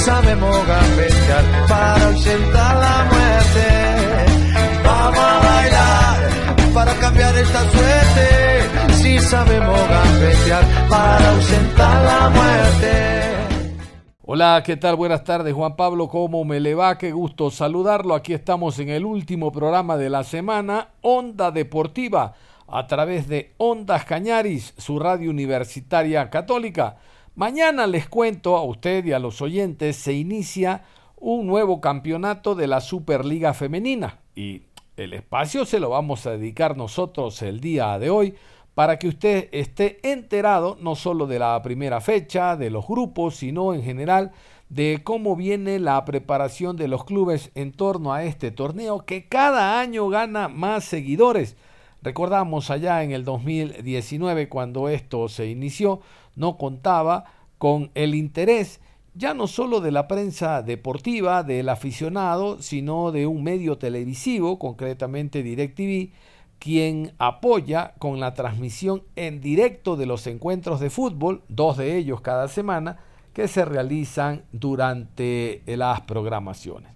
Sabemos gambetear para ausentar la muerte. Vamos a bailar para cambiar esta suerte. Si sabemos gambetear para ausentar la muerte. Hola, ¿qué tal? Buenas tardes, Juan Pablo. ¿Cómo me le va? Qué gusto saludarlo. Aquí estamos en el último programa de la semana, Onda Deportiva, a través de Ondas Cañaris, su radio universitaria católica. Mañana les cuento a usted y a los oyentes, se inicia un nuevo campeonato de la Superliga Femenina y el espacio se lo vamos a dedicar nosotros el día de hoy para que usted esté enterado no solo de la primera fecha, de los grupos, sino en general de cómo viene la preparación de los clubes en torno a este torneo que cada año gana más seguidores. Recordamos allá en el 2019 cuando esto se inició, no contaba con el interés ya no solo de la prensa deportiva, del aficionado, sino de un medio televisivo, concretamente DirecTV, quien apoya con la transmisión en directo de los encuentros de fútbol, dos de ellos cada semana, que se realizan durante las programaciones.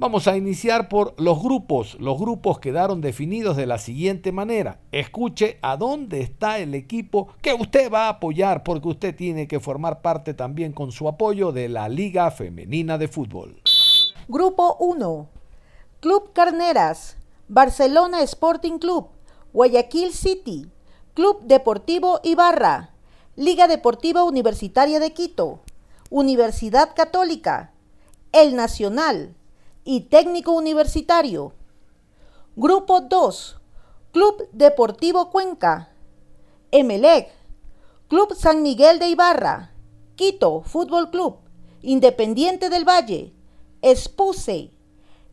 Vamos a iniciar por los grupos. Los grupos quedaron definidos de la siguiente manera. Escuche a dónde está el equipo que usted va a apoyar porque usted tiene que formar parte también con su apoyo de la Liga Femenina de Fútbol. Grupo 1. Club Carneras, Barcelona Sporting Club, Guayaquil City, Club Deportivo Ibarra, Liga Deportiva Universitaria de Quito, Universidad Católica, El Nacional, y Técnico Universitario. Grupo 2. Club Deportivo Cuenca. Emelec. Club San Miguel de Ibarra. Quito Fútbol Club. Independiente del Valle. Espuse.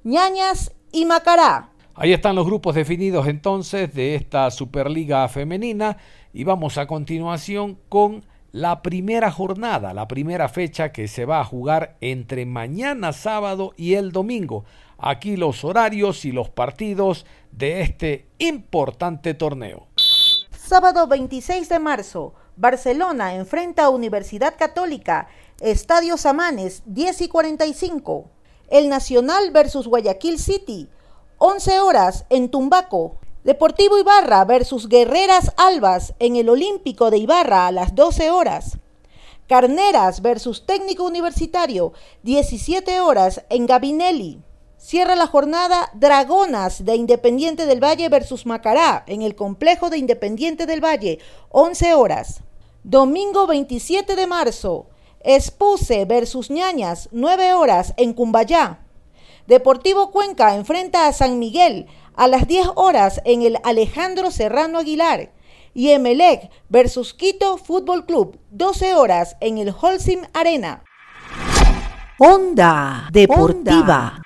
Ñañas y Macará. Ahí están los grupos definidos entonces de esta Superliga Femenina y vamos a continuación con la primera jornada, la primera fecha que se va a jugar entre mañana sábado y el domingo. Aquí los horarios y los partidos de este importante torneo. Sábado 26 de marzo, Barcelona enfrenta a Universidad Católica, Estadio Samanes 10 y 45. El Nacional versus Guayaquil City, 11 horas en Tumbaco. Deportivo Ibarra versus Guerreras Albas en el Olímpico de Ibarra a las 12 horas. Carneras versus Técnico Universitario, 17 horas en Gabinelli. Cierra la jornada Dragonas de Independiente del Valle versus Macará en el complejo de Independiente del Valle, 11 horas. Domingo 27 de marzo, Espuse versus Ñañas, 9 horas en Cumbayá. Deportivo Cuenca enfrenta a San Miguel a las 10 horas en el Alejandro Serrano Aguilar y Emelec versus Quito Fútbol Club, 12 horas en el Holcim Arena. Onda Deportiva.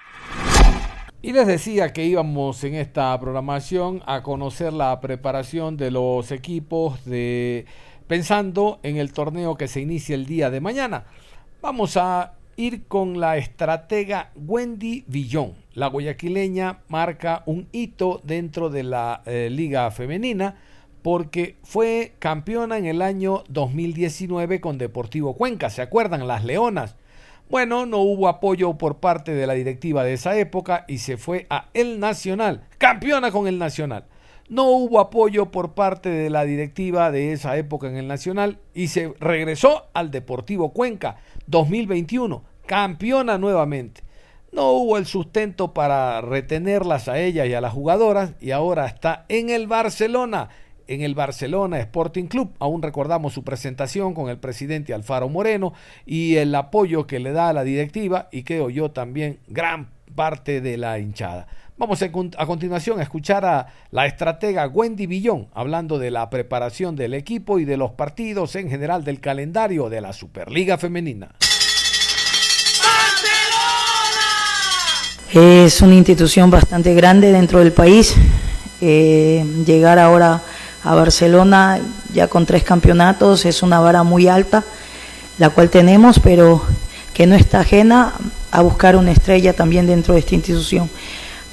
Y les decía que íbamos en esta programación a conocer la preparación de los equipos de pensando en el torneo que se inicia el día de mañana. Vamos a ir con la estratega Wendy Villón. La guayaquileña marca un hito dentro de la eh, liga femenina porque fue campeona en el año 2019 con Deportivo Cuenca. ¿Se acuerdan? Las Leonas. Bueno, no hubo apoyo por parte de la directiva de esa época y se fue a El Nacional, campeona con el Nacional. No hubo apoyo por parte de la directiva de esa época en el Nacional y se regresó al Deportivo Cuenca 2021 campeona nuevamente. No hubo el sustento para retenerlas a ella y a las jugadoras y ahora está en el Barcelona, en el Barcelona Sporting Club. Aún recordamos su presentación con el presidente Alfaro Moreno y el apoyo que le da a la directiva y creo yo también gran parte de la hinchada. Vamos a, continuación a escuchar a la estratega Wendy Villón hablando de la preparación del equipo y de los partidos en general del calendario de la Superliga Femenina. Es una institución bastante grande dentro del país. Eh, llegar ahora a Barcelona ya con tres campeonatos es una vara muy alta, la cual tenemos, pero que no está ajena a buscar una estrella también dentro de esta institución.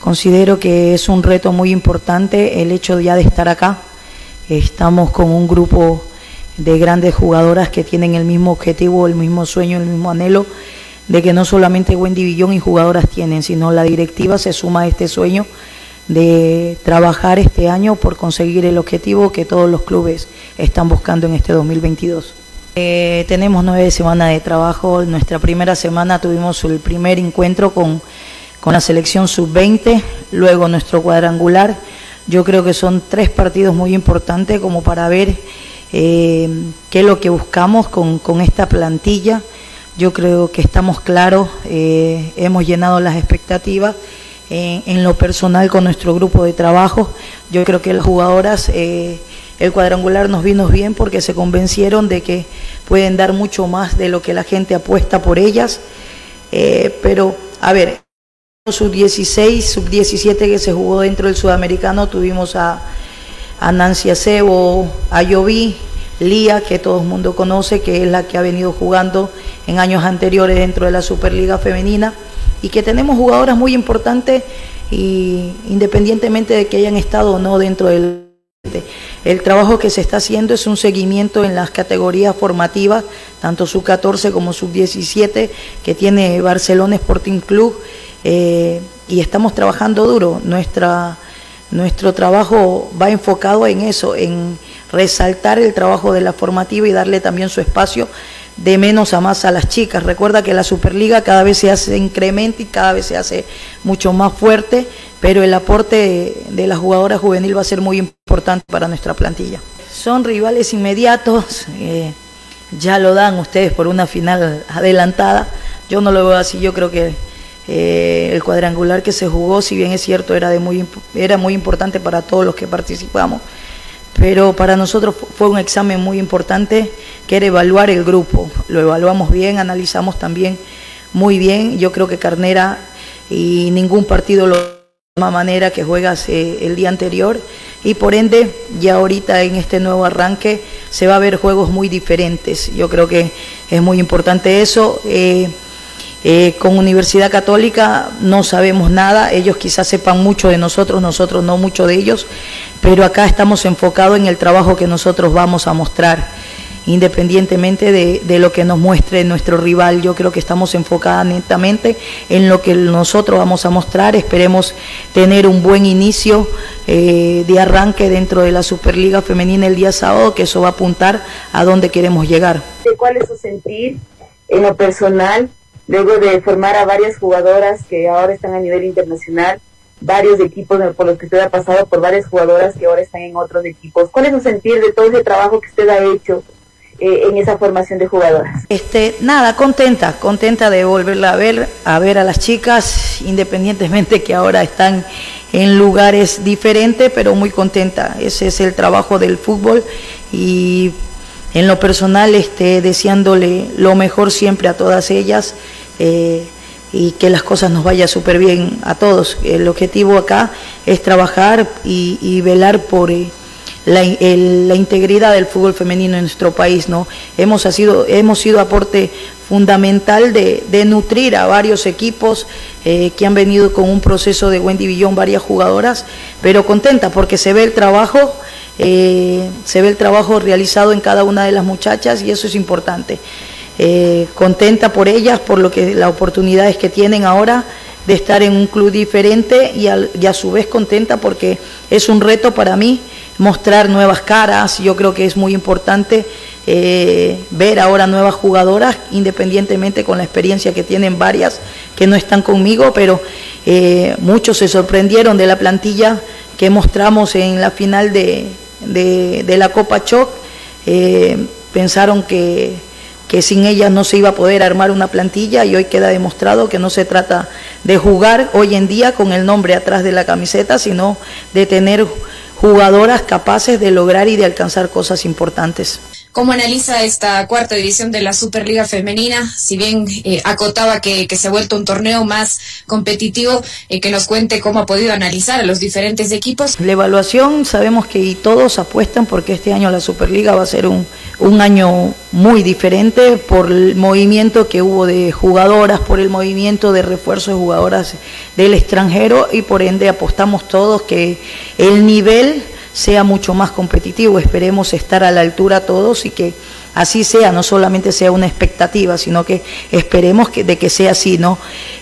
Considero que es un reto muy importante el hecho ya de estar acá. Estamos con un grupo de grandes jugadoras que tienen el mismo objetivo, el mismo sueño, el mismo anhelo de que no solamente Wendy Villón y jugadoras tienen, sino la directiva se suma a este sueño de trabajar este año por conseguir el objetivo que todos los clubes están buscando en este 2022. Eh, tenemos nueve semanas de trabajo. Nuestra primera semana tuvimos el primer encuentro con, con la selección sub-20, luego nuestro cuadrangular. Yo creo que son tres partidos muy importantes como para ver eh, qué es lo que buscamos con, con esta plantilla yo creo que estamos claros, eh, hemos llenado las expectativas en, lo personal con nuestro grupo de trabajo. Yo creo que las jugadoras, eh, el cuadrangular nos vino bien porque se convencieron de que pueden dar mucho más de lo que la gente apuesta por ellas. Eh, pero, a ver, sub-16, sub-17 que se jugó dentro del sudamericano, tuvimos a, a Nancy Acebo, a Yoví, Lía, que todo el mundo conoce, que es la que ha venido jugando en años anteriores dentro de la Superliga Femenina, y que tenemos jugadoras muy importantes y independientemente de que hayan estado o no dentro del... El trabajo que se está haciendo es un seguimiento en las categorías formativas, tanto sub-14 como sub-17, que tiene Barcelona Sporting Club, eh, y estamos trabajando duro. Nuestra, nuestro trabajo va enfocado en eso, en resaltar el trabajo de la formativa y darle también su espacio de menos a más a las chicas. Recuerda que la Superliga cada vez se hace incrementa y cada vez se hace mucho más fuerte, pero el aporte de la jugadora juvenil va a ser muy importante para nuestra plantilla. Son rivales inmediatos, eh, ya lo dan ustedes por una final adelantada. Yo no lo veo así, yo creo que eh, el cuadrangular que se jugó, si bien es cierto, era, de muy, era muy importante para todos los que participamos pero para nosotros fue un examen muy importante que era evaluar el grupo. Lo evaluamos bien, analizamos también muy bien. Yo creo que Carnera y ningún partido lo de la misma manera que juegas eh, el día anterior y por ende ya ahorita en este nuevo arranque se va a ver juegos muy diferentes. Yo creo que es muy importante eso. Eh, eh, con Universidad Católica no sabemos nada, ellos quizás sepan mucho de nosotros, nosotros no mucho de ellos, pero acá estamos enfocados en el trabajo que nosotros vamos a mostrar, independientemente de, lo que nos muestre nuestro rival. Yo creo que estamos enfocados netamente en lo que nosotros vamos a mostrar, esperemos tener un buen inicio eh, de arranque dentro de la Superliga Femenina el día sábado, que eso va a apuntar a dónde queremos llegar. ¿Cuál es su sentir en lo personal? Luego de formar a varias jugadoras que ahora están a nivel internacional, varios equipos por los que usted ha pasado, por varias jugadoras que ahora están en otros equipos. ¿Cuál es su sentir de todo ese trabajo que usted ha hecho eh, en esa formación de jugadoras? Este, nada, contenta, contenta de volverla a ver, a ver a las chicas, independientemente que ahora están en lugares diferentes, pero muy contenta. Ese es el trabajo del fútbol y en lo personal este, deseándole lo mejor siempre a todas ellas eh, y que las cosas nos vayan súper bien a todos. El objetivo acá es trabajar y, velar por eh, la, integridad del fútbol femenino en nuestro país. ¿no? Hemos, sido, hemos sido aporte fundamental de, nutrir a varios equipos eh, que han venido con un proceso de buen división, varias jugadoras, pero contenta porque se ve el trabajo. se ve el trabajo realizado en cada una de las muchachas y eso es importante. Eh, contenta por ellas, por lo que las oportunidades que tienen ahora de estar en un club diferente y, a su vez contenta porque es un reto para mí mostrar nuevas caras. Yo creo que es muy importante eh, ver ahora nuevas jugadoras, independientemente con la experiencia que tienen varias que no están conmigo, pero eh, muchos se sorprendieron de la plantilla que mostramos en la final de, de la Copa Choc. pensaron que que sin ella no se iba a poder armar una plantilla y hoy queda demostrado que no se trata de jugar hoy en día con el nombre atrás de la camiseta, sino de tener jugadoras capaces de lograr y de alcanzar cosas importantes. ¿Cómo analiza esta cuarta edición de la Superliga Femenina? Si bien eh, acotaba que, se ha vuelto un torneo más competitivo, eh, que nos cuente cómo ha podido analizar a los diferentes equipos. La evaluación, sabemos que todos apuestan porque este año la Superliga va a ser un, un año muy diferente por el movimiento que hubo de jugadoras, por el movimiento de refuerzo de jugadoras del extranjero y por ende apostamos todos que el nivel sea mucho más competitivo. Esperemos estar a la altura todos y que así sea, no solamente sea una expectativa, sino que esperemos que, de que sea así, ¿no?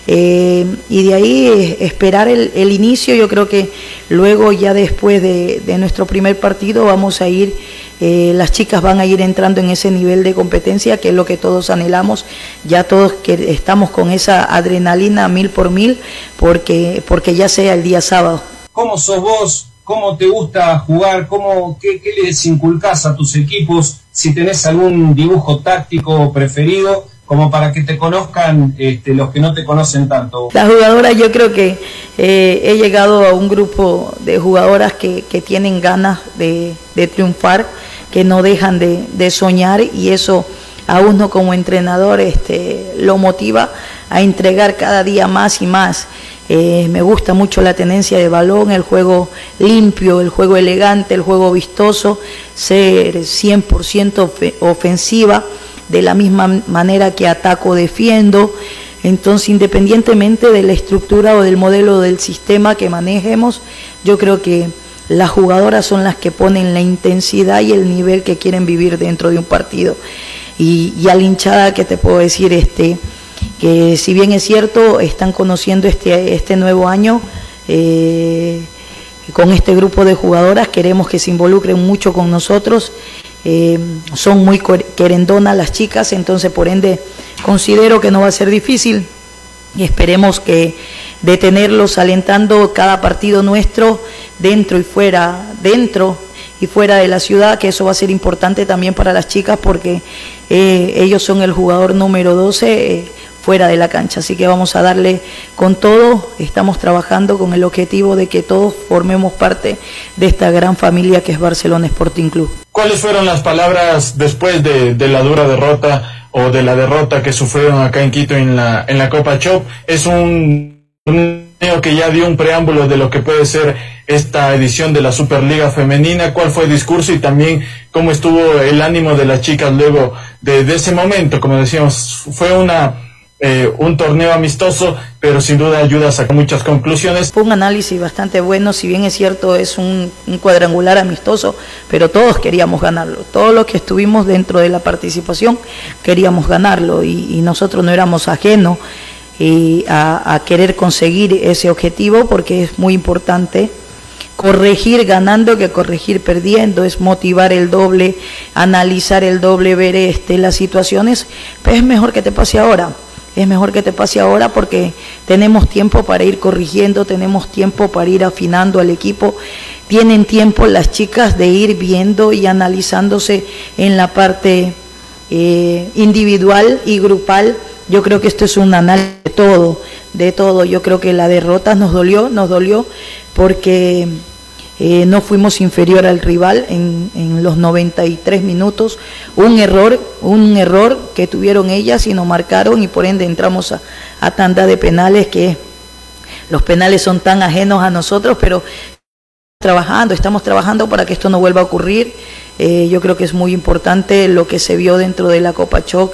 Eh, y de ahí eh, esperar el, inicio, yo creo que luego ya después de, nuestro primer partido vamos a ir, eh, las chicas van a ir entrando en ese nivel de competencia, que es lo que todos anhelamos, ya todos que estamos con esa adrenalina mil por mil, porque, porque ya sea el día sábado. ¿Cómo sos vos? cómo te gusta jugar, cómo, qué, les inculcas a tus equipos, si tenés algún dibujo táctico preferido, como para que te conozcan este, los que no te conocen tanto. La jugadora, yo creo que eh, he llegado a un grupo de jugadoras que, tienen ganas de, triunfar, que no dejan de, soñar y eso a uno como entrenador este, lo motiva a entregar cada día más y más. Eh, me gusta mucho la tenencia de balón, el juego limpio, el juego elegante, el juego vistoso, ser 100% ofensiva, de la misma manera que ataco, defiendo. Entonces, independientemente de la estructura o del modelo del sistema que manejemos, yo creo que las jugadoras son las que ponen la intensidad y el nivel que quieren vivir dentro de un partido. Y, y a hinchada que te puedo decir, este, que si bien es cierto, están conociendo este, este nuevo año eh, con este grupo de jugadoras, queremos que se involucren mucho con nosotros, eh, son muy querendonas las chicas, entonces por ende considero que no va a ser difícil y esperemos que detenerlos alentando cada partido nuestro dentro y fuera, dentro y fuera de la ciudad, que eso va a ser importante también para las chicas porque eh, ellos son el jugador número 12 fuera de la cancha. Así que vamos a darle con todo, estamos trabajando con el objetivo de que todos formemos parte de esta gran familia que es Barcelona Sporting Club. ¿Cuáles fueron las palabras después de, la dura derrota o de la derrota que sufrieron acá en Quito en la, Copa Chop? Es un, un que ya dio un preámbulo de lo que puede ser esta edición de la Superliga Femenina, cuál fue el discurso y también cómo estuvo el ánimo de las chicas luego de ese momento. Como decíamos, fue una eh, un torneo amistoso, pero sin duda ayuda a sacar muchas conclusiones. Fue un análisis bastante bueno, si bien es cierto es un, cuadrangular amistoso, pero todos queríamos ganarlo, todos los que estuvimos dentro de la participación queríamos ganarlo y, nosotros no éramos ajenos eh, a, a querer conseguir ese objetivo porque es muy importante corregir ganando que corregir perdiendo, es motivar el doble, analizar el doble, ver este, las situaciones, pues es mejor que te pase ahora es mejor que te pase ahora porque tenemos tiempo para ir corrigiendo, tenemos tiempo para ir afinando al equipo, tienen tiempo las chicas de ir viendo y analizándose en la parte eh, individual y grupal. Yo creo que esto es un análisis de todo, de todo. Yo creo que la derrota nos dolió, nos dolió porque eh, no fuimos inferior al rival en, en, los 93 minutos. Un error, un error que tuvieron ellas y nos marcaron y por ende entramos a, tanda de penales que los penales son tan ajenos a nosotros, pero trabajando, estamos trabajando para que esto no vuelva a ocurrir. Eh, yo creo que es muy importante lo que se vio dentro de la Copa Choc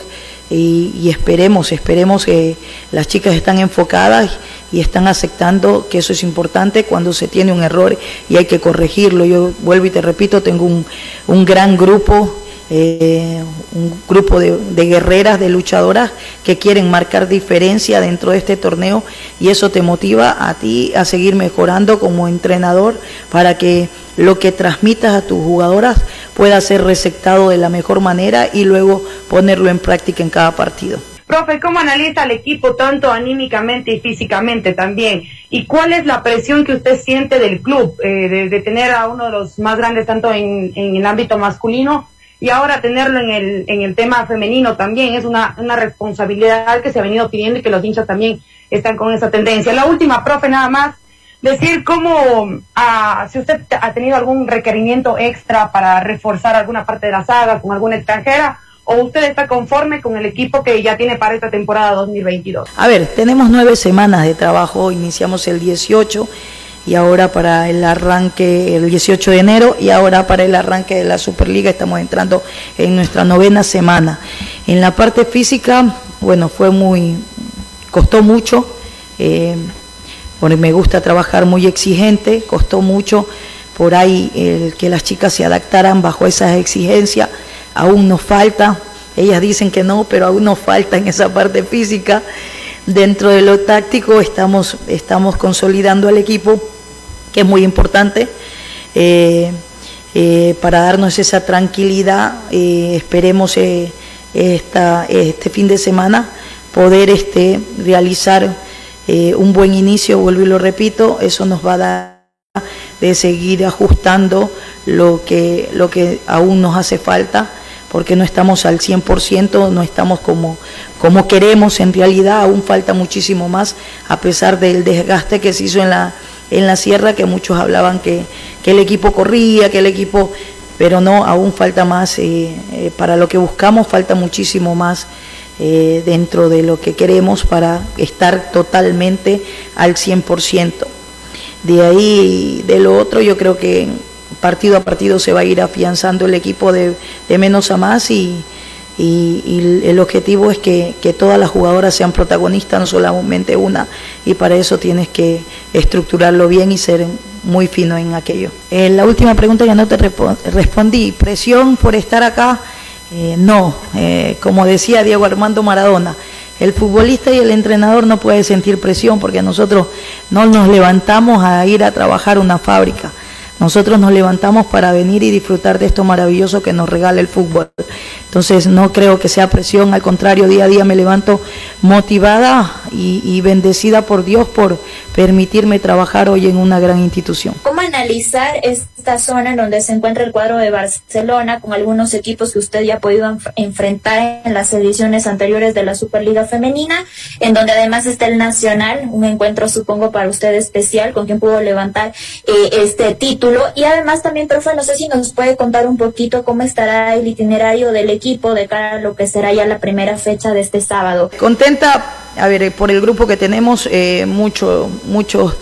y, esperemos, esperemos que las chicas están enfocadas y están aceptando que eso es importante cuando se tiene un error y hay que corregirlo. Yo vuelvo y te repito, tengo un, un gran grupo eh, un grupo de, guerreras, de luchadoras que quieren marcar diferencia dentro de este torneo y eso te motiva a ti a seguir mejorando como entrenador para que lo que transmitas a tus jugadoras pueda ser receptado de la mejor manera y luego ponerlo en práctica en cada partido. Profe, ¿cómo analiza el equipo tanto anímicamente y físicamente también? ¿Y cuál es la presión que usted siente del club eh, de, tener a uno de los más grandes tanto en, en el ámbito masculino y ahora tenerlo en el, en el tema femenino también es una, una responsabilidad que se ha venido pidiendo y que los hinchas también están con esa tendencia. La última, profe, nada más, decir cómo, ah, si usted ha tenido algún requerimiento extra para reforzar alguna parte de la saga con alguna extranjera o usted está conforme con el equipo que ya tiene para esta temporada 2022. A ver, tenemos nueve semanas de trabajo, iniciamos el 18 y ahora para el arranque el 18 de enero y ahora para el arranque de la Superliga estamos entrando en nuestra novena semana. En la parte física, bueno, fue muy, costó mucho, eh, me gusta trabajar muy exigente, costó mucho por ahí que las chicas se adaptaran bajo esas exigencias, aún nos falta, ellas dicen que no, pero aún nos falta en esa parte física. Dentro de lo táctico estamos, consolidando al equipo que es muy importante. Eh, eh, para darnos esa tranquilidad, eh, esperemos este fin de semana poder este, realizar un buen inicio, vuelvo y lo repito, eso nos va a dar de seguir ajustando lo que, lo que aún nos hace falta, porque no estamos al 100%, no estamos como, como queremos en realidad, aún falta muchísimo más, a pesar del desgaste que se hizo en la en la sierra que muchos hablaban que, el equipo corría, que el equipo, pero no, aún falta más, eh, eh, para lo que buscamos falta muchísimo más eh, dentro de lo que queremos para estar totalmente al 100%. De ahí, de lo otro, yo creo que partido a partido se va a ir afianzando el equipo de, de menos a más y, y, el objetivo es que, todas las jugadoras sean protagonistas, no solamente una, y para eso tienes que estructurarlo bien y ser muy fino en aquello. Eh, la última pregunta ya no te respondí, presión por estar acá, eh, no, eh, como decía Diego Armando Maradona, el futbolista y el entrenador no puede sentir presión porque nosotros no nos levantamos a ir a trabajar una fábrica nosotros nos levantamos para venir y disfrutar de esto maravilloso que nos regala el fútbol. Entonces no creo que sea presión, al contrario, día a día me levanto motivada y, bendecida por Dios por permitirme trabajar hoy en una gran institución. ¿Cómo analizar esta zona en donde se encuentra el cuadro de Barcelona con algunos equipos que usted ya ha podido enfrentar en las ediciones anteriores de la Superliga Femenina, en donde además está el Nacional, un encuentro supongo para usted especial con quien pudo levantar eh, este título? Y además también, profe, no sé si nos puede contar un poquito cómo estará el itinerario del equipo de cara a lo que será ya la primera fecha de este sábado. Contenta, a ver, por el grupo que tenemos, eh, mucho, muchos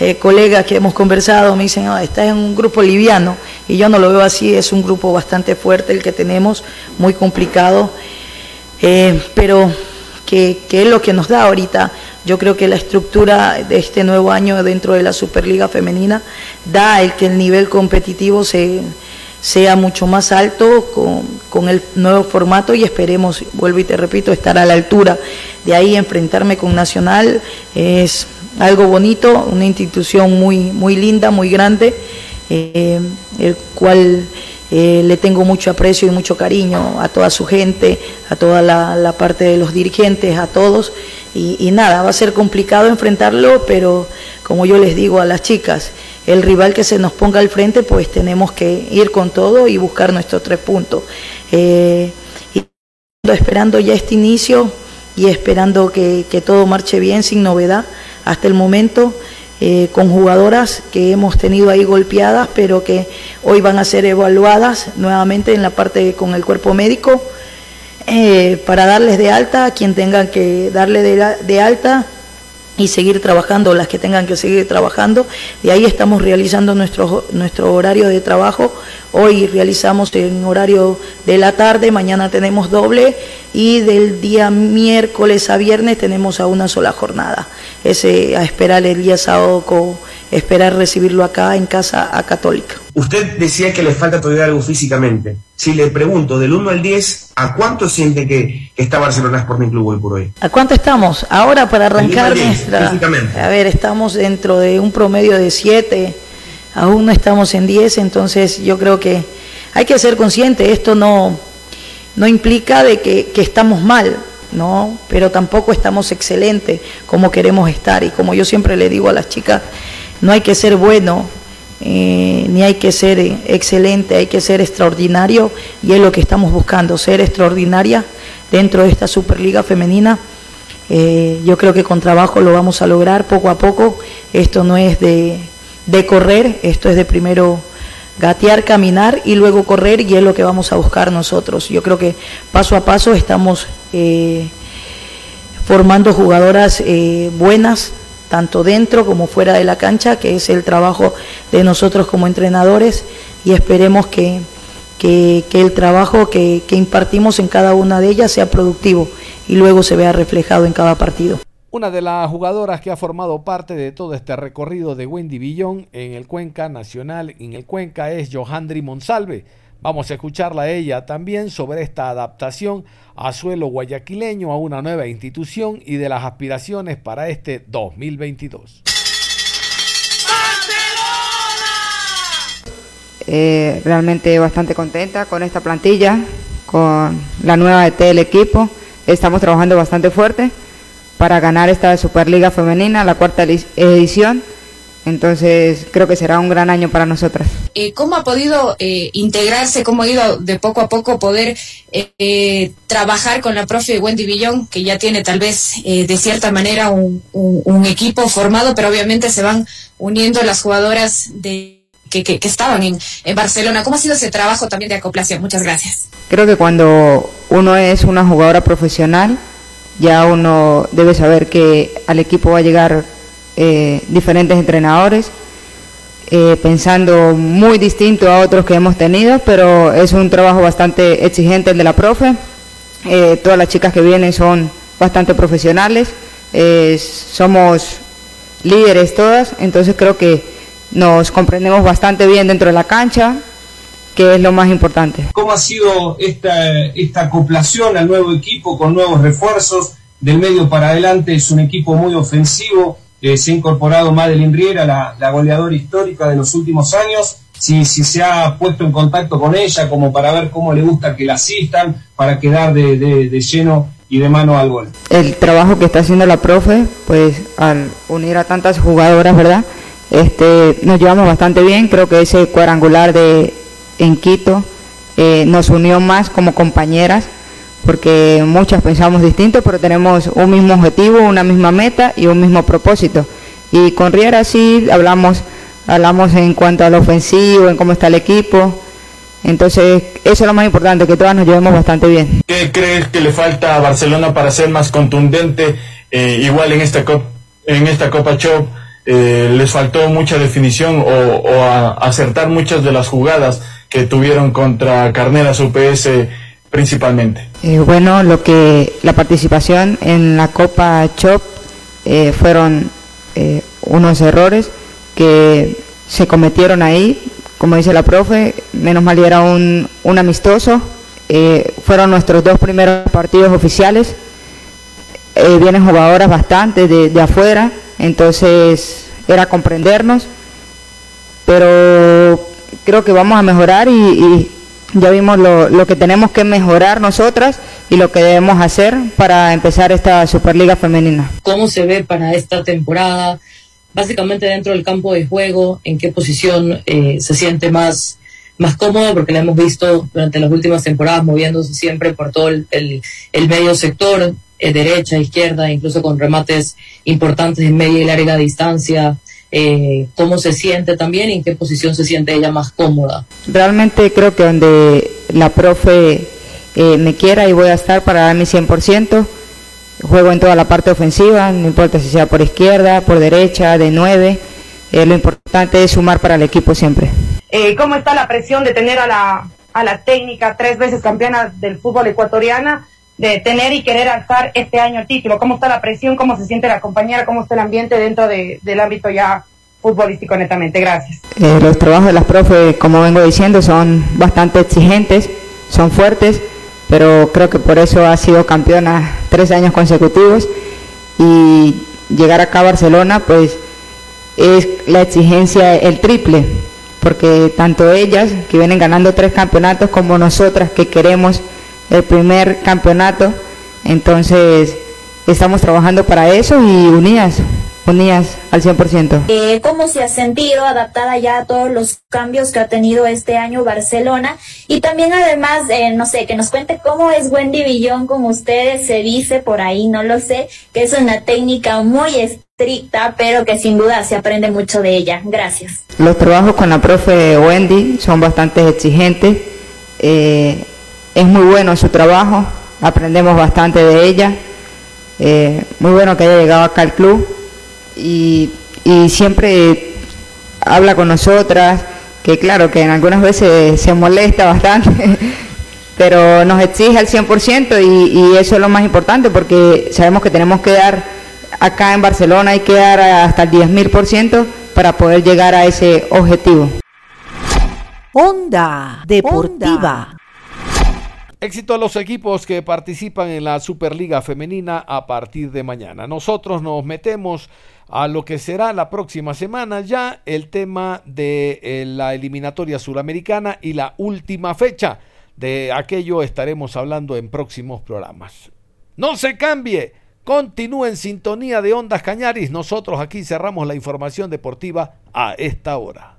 eh, colegas que hemos conversado me dicen, ah, estás en un grupo liviano, y yo no lo veo así, es un grupo bastante fuerte el que tenemos, muy complicado, eh, pero que, que, es lo que nos da ahorita. Yo creo que la estructura de este nuevo año dentro de la Superliga Femenina da el que el nivel competitivo se, sea mucho más alto con, con, el nuevo formato y esperemos, vuelvo y te repito, estar a la altura. De ahí enfrentarme con Nacional es algo bonito, una institución muy, muy linda, muy grande, eh, el cual eh, le tengo mucho aprecio y mucho cariño a toda su gente, a toda la, parte de los dirigentes, a todos. Y, nada, va a ser complicado enfrentarlo, pero como yo les digo a las chicas, el rival que se nos ponga al frente, pues tenemos que ir con todo y buscar nuestros tres puntos. Eh, y esperando ya este inicio y esperando que todo marche bien, sin novedad hasta el momento. Eh, con jugadoras que hemos tenido ahí golpeadas, pero que hoy van a ser evaluadas nuevamente en la parte con el cuerpo médico eh, para darles de alta a quien tenga que darle de alta y seguir trabajando, las que tengan que seguir trabajando. Y ahí estamos realizando nuestro, nuestro horario de trabajo. Hoy realizamos en horario de la tarde, mañana tenemos doble y del día miércoles a viernes tenemos a una sola jornada. Ese a esperar el día sábado, con, esperar recibirlo acá en casa a Católica. Usted decía que le falta todavía algo físicamente. Si le pregunto del 1 al 10, ¿a cuánto siente que, está Barcelona Sporting Club hoy por hoy? ¿A cuánto estamos? Ahora para arrancar nuestra... A ver, estamos dentro de un promedio de 7, aún no estamos en 10, entonces yo creo que hay que ser consciente, esto no, no implica de que, que estamos mal, ¿no? Pero tampoco estamos excelentes como queremos estar y como yo siempre le digo a las chicas, no hay que ser bueno eh, ni hay que ser excelente, hay que ser extraordinario y es lo que estamos buscando, ser extraordinaria dentro de esta Superliga femenina. Eh, yo creo que con trabajo lo vamos a lograr poco a poco. Esto no es de, correr, esto es de primero gatear, caminar y luego correr y es lo que vamos a buscar nosotros. Yo creo que paso a paso estamos eh, formando jugadoras buenas, tanto dentro como fuera de la cancha, que es el trabajo de nosotros como entrenadores y esperemos que, que, el trabajo que, impartimos en cada una de ellas sea productivo y luego se vea reflejado en cada partido. Una de las jugadoras que ha formado parte de todo este recorrido de Wendy Villón en el Cuenca Nacional, en el Cuenca, es Johandri Monsalve. Vamos a escucharla a ella también sobre esta adaptación a suelo guayaquileño, a una nueva institución y de las aspiraciones para este 2022. Eh, realmente bastante contenta con esta plantilla, con la nueva ET del equipo. Estamos trabajando bastante fuerte para ganar esta Superliga Femenina, la cuarta edición entonces creo que será un gran año para nosotras. Eh, ¿Cómo ha podido eh, integrarse, cómo ha ido de poco a poco poder eh, trabajar con la profe Wendy Villón, que ya tiene tal vez de cierta manera un, equipo formado, pero obviamente se van uniendo las jugadoras de, que, que, estaban en, en, Barcelona? ¿Cómo ha sido ese trabajo también de acoplación? Muchas gracias. Creo que cuando uno es una jugadora profesional, ya uno debe saber que al equipo va a llegar eh, diferentes entrenadores, eh, pensando muy distinto a otros que hemos tenido, pero es un trabajo bastante exigente el de la profe. Eh, todas las chicas que vienen son bastante profesionales, somos líderes todas, entonces creo que nos comprendemos bastante bien dentro de la cancha, que es lo más importante. ¿Cómo ha sido esta, esta acoplación al nuevo equipo con nuevos refuerzos? Del medio para adelante es un equipo muy ofensivo, eh, se ha incorporado Madeline Riera, la, goleadora histórica de los últimos años, si, si se ha puesto en contacto con ella como para ver cómo le gusta que la asistan, para quedar de, de, lleno y de mano al gol. El trabajo que está haciendo la profe, pues al unir a tantas jugadoras, ¿verdad? Este, nos llevamos bastante bien, creo que ese cuadrangular de en Quito eh, nos unió más como compañeras porque muchas pensamos distinto, pero tenemos un mismo objetivo, una misma meta y un mismo propósito. Y con Riera sí hablamos, hablamos en cuanto al ofensivo, en cómo está el equipo. Entonces, eso es lo más importante, que todas nos llevemos bastante bien. ¿Qué crees que le falta a Barcelona para ser más contundente? Eh, igual en esta, en esta Copa Chop eh, les faltó mucha definición o, acertar muchas de las jugadas que tuvieron contra Carneras UPS principalmente? Eh, bueno, lo que la participación en la Copa Chop eh, fueron eh, unos errores que se cometieron ahí, como dice la profe, menos mal era un, un amistoso, fueron nuestros dos primeros partidos oficiales, vienen jugadoras bastante de, de afuera, entonces era comprendernos, pero creo que vamos a mejorar y ya vimos lo, lo, que tenemos que mejorar nosotras y lo que debemos hacer para empezar esta Superliga femenina. ¿Cómo se ve para esta temporada? Básicamente dentro del campo de juego, ¿en qué posición eh, se siente más, más cómodo? Porque la hemos visto durante las últimas temporadas moviéndose siempre por todo el, el, medio sector, eh, derecha, izquierda, incluso con remates importantes en media y larga distancia eh, cómo se siente también y en qué posición se siente ella más cómoda. Realmente creo que donde la profe eh, me quiera y voy a estar para dar mi 100%, juego en toda la parte ofensiva, no importa si sea por izquierda, por derecha, de 9, eh, lo importante es sumar para el equipo siempre. Eh, ¿Cómo está la presión de tener a la, a la técnica tres veces campeona del fútbol ecuatoriana? De tener y querer alzar este año el título? ¿Cómo está la presión? ¿Cómo se siente la compañera? ¿Cómo está el ambiente dentro del ámbito ya futbolístico netamente? Gracias. Eh, los trabajos de las profes, como vengo diciendo, son bastante exigentes, son fuertes, pero creo que por eso ha sido campeona tres años consecutivos y llegar acá a Barcelona, pues es la exigencia el triple, porque tanto ellas que vienen ganando tres campeonatos como nosotras que queremos el primer campeonato. Entonces, estamos trabajando para eso y unidas, unidas al 100%. Eh, ¿Cómo se ha sentido adaptada ya a todos los cambios que ha tenido este año Barcelona? Y también además, eh, no sé, que nos cuente cómo es Wendy Villón con ustedes, se dice por ahí, no lo sé, que es una técnica muy estricta, pero que sin duda se aprende mucho de ella. Gracias. Los trabajos con la profe Wendy son bastante exigentes. Eh, es muy bueno su trabajo, aprendemos bastante de ella. Eh, muy bueno que haya llegado acá al club y, y siempre habla con nosotras, que claro, que en algunas veces se molesta bastante, pero nos exige al 100% y, y eso es lo más importante porque sabemos que tenemos que dar acá en Barcelona, hay que dar hasta el 10.000% para poder llegar a ese objetivo. Onda Deportiva. Éxito a los equipos que participan en la Superliga Femenina a partir de mañana. Nosotros nos metemos a lo que será la próxima semana ya el tema de eh, la eliminatoria suramericana y la última fecha. De aquello estaremos hablando en próximos programas. No se cambie, continúe en sintonía de Ondas Cañaris. Nosotros aquí cerramos la información deportiva a esta hora.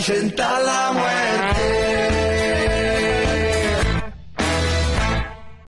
Ahuyentar la muerte.